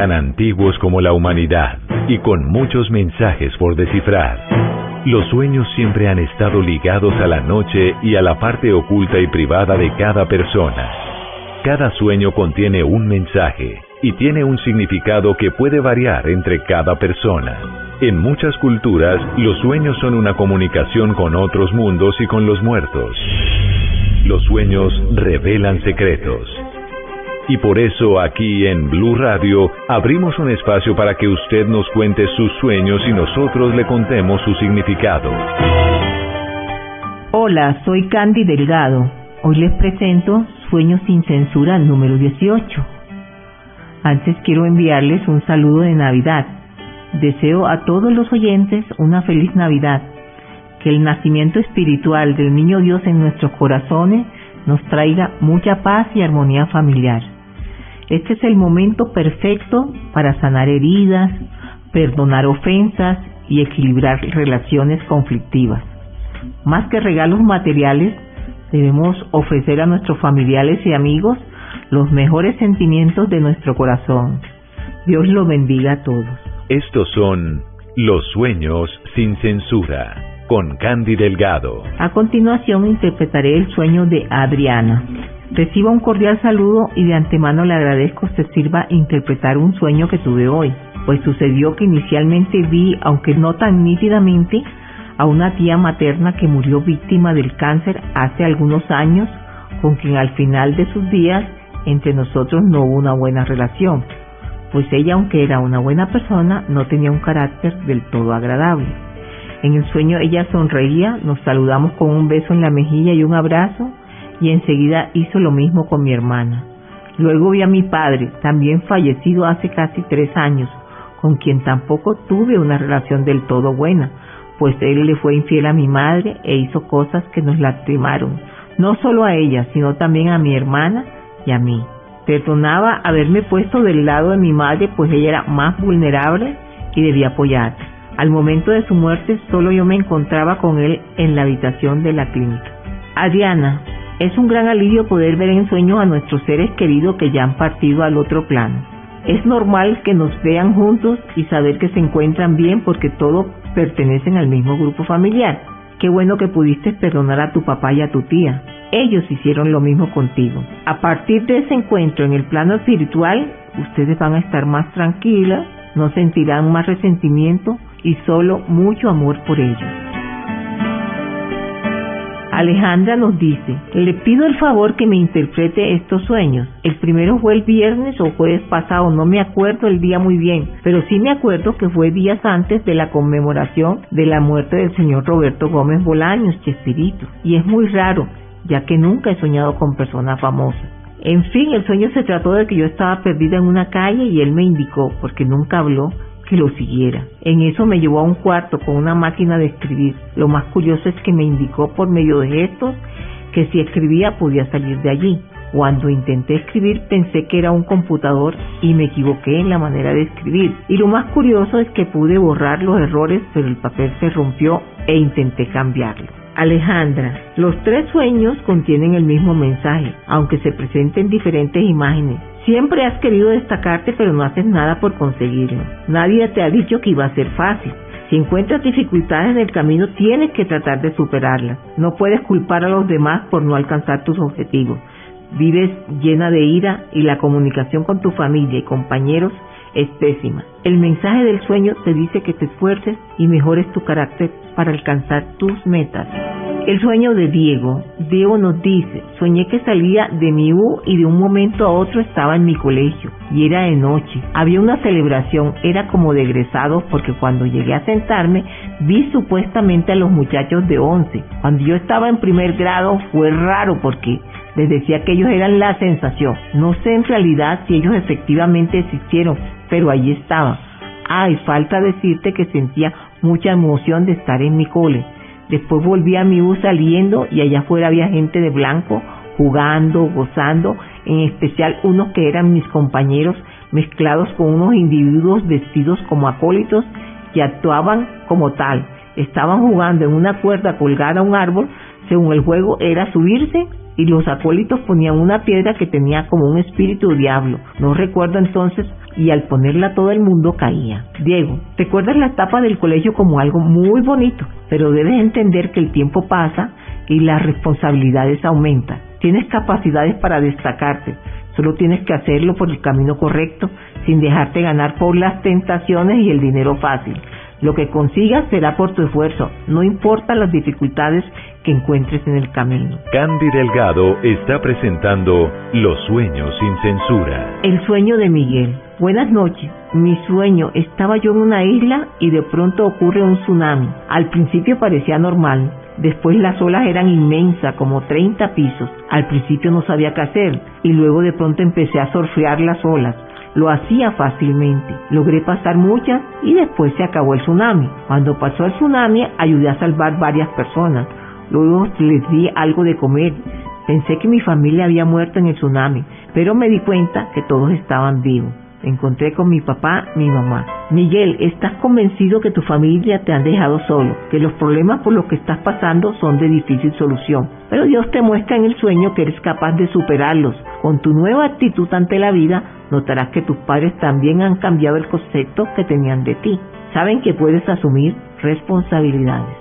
Tan antiguos como la humanidad y con muchos mensajes por descifrar. Los sueños siempre han estado ligados a la noche y a la parte oculta y privada de cada persona. Cada sueño contiene un mensaje y tiene un significado que puede variar entre cada persona. En muchas culturas, los sueños son una comunicación con otros mundos y con los muertos. Los sueños revelan secretos. Y por eso aquí en Blue Radio abrimos un espacio para que usted nos cuente sus sueños y nosotros le contemos su significado. Hola, soy Candy Delgado. Hoy les presento Sueños sin Censura número 18. Antes quiero enviarles un saludo de Navidad. Deseo a todos los oyentes una feliz Navidad. Que el nacimiento espiritual del Niño Dios en nuestros corazones nos traiga mucha paz y armonía familiar. Este es el momento perfecto para sanar heridas, perdonar ofensas y equilibrar relaciones conflictivas. Más que regalos materiales, debemos ofrecer a nuestros familiares y amigos los mejores sentimientos de nuestro corazón. Dios lo bendiga a todos. Estos son los sueños sin censura con Candy Delgado. A continuación interpretaré el sueño de Adriana. Reciba un cordial saludo y de antemano le agradezco se sirva interpretar un sueño que tuve hoy, pues sucedió que inicialmente vi, aunque no tan nítidamente, a una tía materna que murió víctima del cáncer hace algunos años, con quien al final de sus días entre nosotros no hubo una buena relación, pues ella, aunque era una buena persona, no tenía un carácter del todo agradable. En el sueño ella sonreía, nos saludamos con un beso en la mejilla y un abrazo, y enseguida hizo lo mismo con mi hermana. Luego vi a mi padre, también fallecido hace casi tres años, con quien tampoco tuve una relación del todo buena, pues él le fue infiel a mi madre e hizo cosas que nos lastimaron, no solo a ella, sino también a mi hermana y a mí. Perdonaba haberme puesto del lado de mi madre, pues ella era más vulnerable y debía apoyar. Al momento de su muerte, solo yo me encontraba con él en la habitación de la clínica. Adriana, es un gran alivio poder ver en sueños a nuestros seres queridos que ya han partido al otro plano. Es normal que nos vean juntos y saber que se encuentran bien porque todos pertenecen al mismo grupo familiar. Qué bueno que pudiste perdonar a tu papá y a tu tía. Ellos hicieron lo mismo contigo. A partir de ese encuentro en el plano espiritual, ustedes van a estar más tranquilas, no sentirán más resentimiento y solo mucho amor por ellos. Alejandra nos dice, le pido el favor que me interprete estos sueños. El primero fue el viernes o jueves pasado, no me acuerdo el día muy bien, pero sí me acuerdo que fue días antes de la conmemoración de la muerte del señor Roberto Gómez Bolaños, Chespirito. Y es muy raro, ya que nunca he soñado con personas famosas. En fin, el sueño se trató de que yo estaba perdida en una calle y él me indicó, porque nunca habló, que lo siguiera. En eso me llevó a un cuarto con una máquina de escribir. Lo más curioso es que me indicó por medio de gestos que si escribía podía salir de allí. Cuando intenté escribir pensé que era un computador y me equivoqué en la manera de escribir. Y lo más curioso es que pude borrar los errores, pero el papel se rompió e intenté cambiarlo. Alejandra, los tres sueños contienen el mismo mensaje, aunque se presenten diferentes imágenes. Siempre has querido destacarte, pero no haces nada por conseguirlo. Nadie te ha dicho que iba a ser fácil. Si encuentras dificultades en el camino, tienes que tratar de superarlas. No puedes culpar a los demás por no alcanzar tus objetivos. Vives llena de ira y la comunicación con tu familia y compañeros es pésima. El mensaje del sueño te dice que te esfuerces y mejores tu carácter para alcanzar tus metas. El sueño de Diego. Diego nos dice, soñé que salía de mi U y de un momento a otro estaba en mi colegio y era de noche. Había una celebración, era como de egresados porque cuando llegué a sentarme vi supuestamente a los muchachos de 11. Cuando yo estaba en primer grado fue raro porque Les decía que ellos eran la sensación. No sé en realidad si ellos efectivamente existieron, pero allí estaban. Ay, falta decirte que sentía mucha emoción de estar en mi cole. Después volví a mi bus saliendo y allá afuera había gente de blanco jugando, gozando, en especial unos que eran mis compañeros mezclados con unos individuos vestidos como acólitos y actuaban como tal. Estaban jugando en una cuerda colgada a un árbol, según el juego era subirse y los acólitos ponían una piedra que tenía como un espíritu diablo. No recuerdo entonces y al ponerla todo el mundo caía. Diego, recuerdas la etapa del colegio como algo muy bonito, pero debes entender que el tiempo pasa y las responsabilidades aumentan. Tienes capacidades para destacarte, solo tienes que hacerlo por el camino correcto, sin dejarte ganar por las tentaciones y el dinero fácil. Lo que consigas será por tu esfuerzo, no importa las dificultades que encuentres en el camino. Candy Delgado está presentando Los sueños sin censura. El sueño de Miguel. Buenas noches. Mi sueño, estaba yo en una isla y de pronto ocurre un tsunami. Al principio parecía normal, Después las olas eran inmensas, como 30 pisos. Al principio no sabía qué hacer y luego de pronto empecé a surfear las olas. Lo hacía fácilmente. Logré pasar muchas y después se acabó el tsunami. Cuando pasó el tsunami ayudé a salvar varias personas. Luego les di algo de comer. Pensé que mi familia había muerto en el tsunami, pero me di cuenta que todos estaban vivos. Encontré con mi papá, mi mamá. Miguel, ¿estás convencido que tu familia te han dejado solo? Que los problemas por los que estás pasando son de difícil solución. Pero Dios te muestra en el sueño que eres capaz de superarlos. Con tu nueva actitud ante la vida, notarás que tus padres también han cambiado el concepto que tenían de ti. Saben que puedes asumir responsabilidades.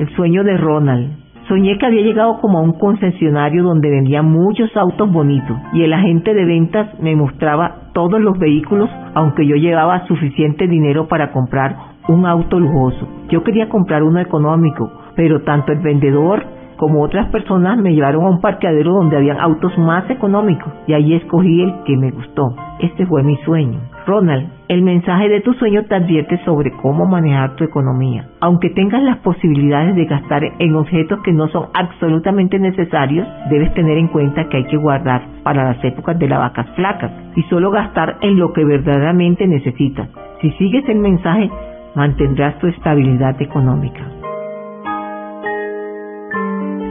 El sueño de Ronald. Soñé que había llegado como a un concesionario donde vendían muchos autos bonitos y el agente de ventas me mostraba todos los vehículos aunque yo llevaba suficiente dinero para comprar un auto lujoso. Yo quería comprar uno económico, pero tanto el vendedor como otras personas me llevaron a un parqueadero donde habían autos más económicos y allí escogí el que me gustó. Este fue mi sueño. Ronald, el mensaje de tu sueño te advierte sobre cómo manejar tu economía. Aunque tengas las posibilidades de gastar en objetos que no son absolutamente necesarios, debes tener en cuenta que hay que guardar para las épocas de las vacas flacas y solo gastar en lo que verdaderamente necesitas. Si sigues el mensaje, mantendrás tu estabilidad económica.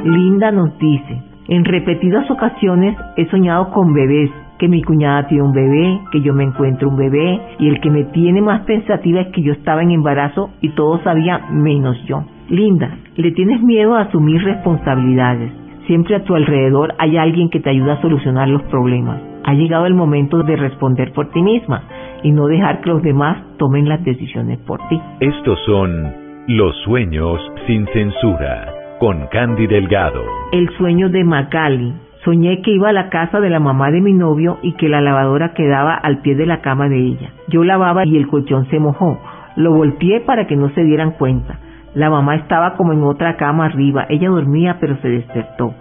Linda nos dice, en repetidas ocasiones he soñado con bebés, que mi cuñada tiene un bebé, que yo me encuentro un bebé, y el que me tiene más pensativa es que yo estaba en embarazo y todo sabía menos yo. Linda, le tienes miedo a asumir responsabilidades. Siempre a tu alrededor hay alguien que te ayuda a solucionar los problemas. Ha llegado el momento de responder por ti misma y no dejar que los demás tomen las decisiones por ti. Estos son los sueños sin censura con Candy Delgado. El sueño de Magali. Soñé que iba a la casa de la mamá de mi novio y que la lavadora quedaba al pie de la cama de ella. Yo lavaba y el colchón se mojó. Lo volteé para que no se dieran cuenta. La mamá estaba como en otra cama arriba. Ella dormía pero se despertó.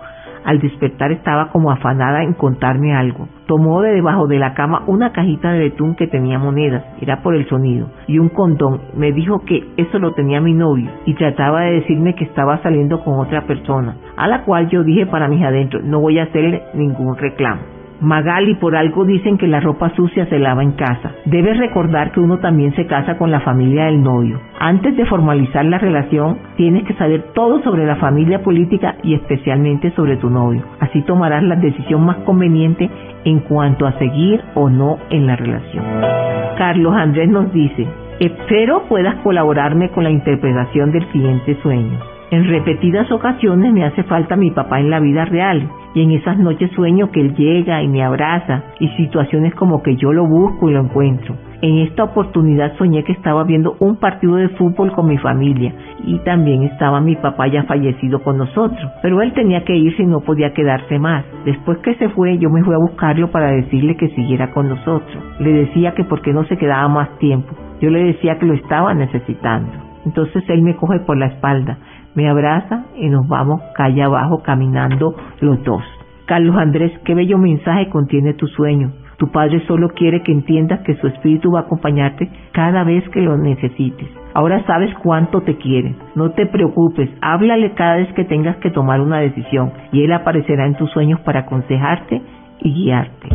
Al despertar estaba como afanada en contarme algo. Tomó de debajo de la cama una cajita de betún que tenía monedas, era por el sonido, y un condón. Me dijo que eso lo tenía mi novio y trataba de decirme que estaba saliendo con otra persona, a la cual yo dije para mis adentro, no voy a hacerle ningún reclamo. Magali, por algo dicen que la ropa sucia se lava en casa. Debes recordar que uno también se casa con la familia del novio. Antes de formalizar la relación, tienes que saber todo sobre la familia política y especialmente sobre tu novio. Así tomarás la decisión más conveniente en cuanto a seguir o no en la relación. Carlos Andrés nos dice, espero puedas colaborarme con la interpretación del siguiente sueño. En repetidas ocasiones me hace falta mi papá en la vida real y en esas noches sueño que él llega y me abraza y situaciones como que yo lo busco y lo encuentro. En esta oportunidad soñé que estaba viendo un partido de fútbol con mi familia y también estaba mi papá ya fallecido con nosotros, pero él tenía que irse y no podía quedarse más. Después que se fue yo me fui a buscarlo para decirle que siguiera con nosotros. Le decía que por qué no se quedaba más tiempo. Yo le decía que lo estaba necesitando. Entonces él me coge por la espalda me abraza y nos vamos calle abajo caminando los dos. Carlos Andrés, qué bello mensaje contiene tu sueño. Tu Padre solo quiere que entiendas que su Espíritu va a acompañarte cada vez que lo necesites. Ahora sabes cuánto te quiere. No te preocupes, háblale cada vez que tengas que tomar una decisión y Él aparecerá en tus sueños para aconsejarte y guiarte.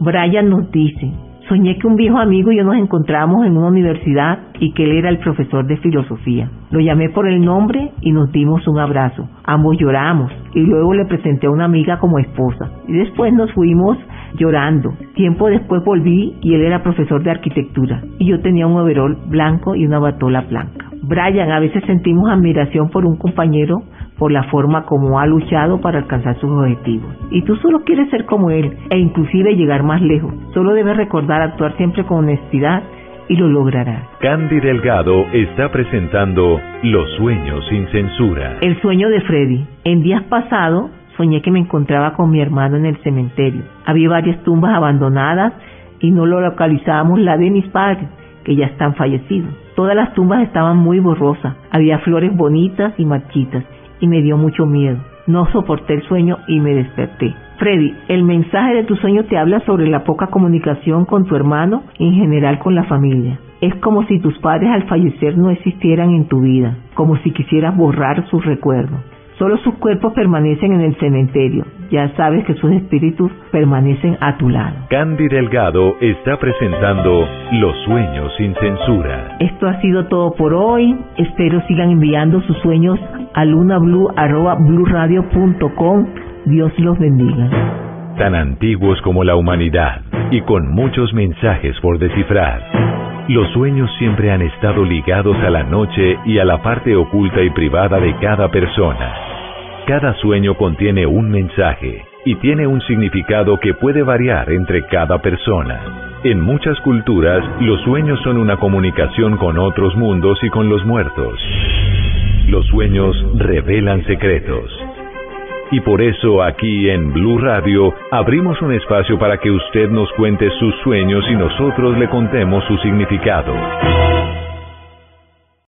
Brian nos dice, Soñé que un viejo amigo y yo nos encontrábamos en una universidad y que él era el profesor de filosofía. Lo llamé por el nombre y nos dimos un abrazo. Ambos lloramos y luego le presenté a una amiga como esposa. Y después nos fuimos llorando. Tiempo después volví y él era profesor de arquitectura y yo tenía un overol blanco y una batola blanca. Brian, a veces sentimos admiración por un compañero por la forma como ha luchado para alcanzar sus objetivos. Y tú solo quieres ser como él e inclusive llegar más lejos. Solo debes recordar actuar siempre con honestidad y lo lograrás. Candy Delgado está presentando Los sueños sin censura. El sueño de Freddy. En días pasados soñé que me encontraba con mi hermano en el cementerio. Había varias tumbas abandonadas y no lo localizábamos la de mis padres, que ya están fallecidos. Todas las tumbas estaban muy borrosas, había flores bonitas y marchitas y me dio mucho miedo. No soporté el sueño y me desperté. Freddy, el mensaje de tu sueño te habla sobre la poca comunicación con tu hermano y en general con la familia. Es como si tus padres al fallecer no existieran en tu vida, como si quisieras borrar sus recuerdos. Solo sus cuerpos permanecen en el cementerio. Ya sabes que sus espíritus permanecen a tu lado. Candy Delgado está presentando Los sueños sin censura. Esto ha sido todo por hoy. Espero sigan enviando sus sueños a. Dios los bendiga. Tan antiguos como la humanidad y con muchos mensajes por descifrar. Los sueños siempre han estado ligados a la noche y a la parte oculta y privada de cada persona. Cada sueño contiene un mensaje y tiene un significado que puede variar entre cada persona. En muchas culturas, los sueños son una comunicación con otros mundos y con los muertos. Los sueños revelan secretos. Y por eso aquí en Blue Radio abrimos un espacio para que usted nos cuente sus sueños y nosotros le contemos su significado.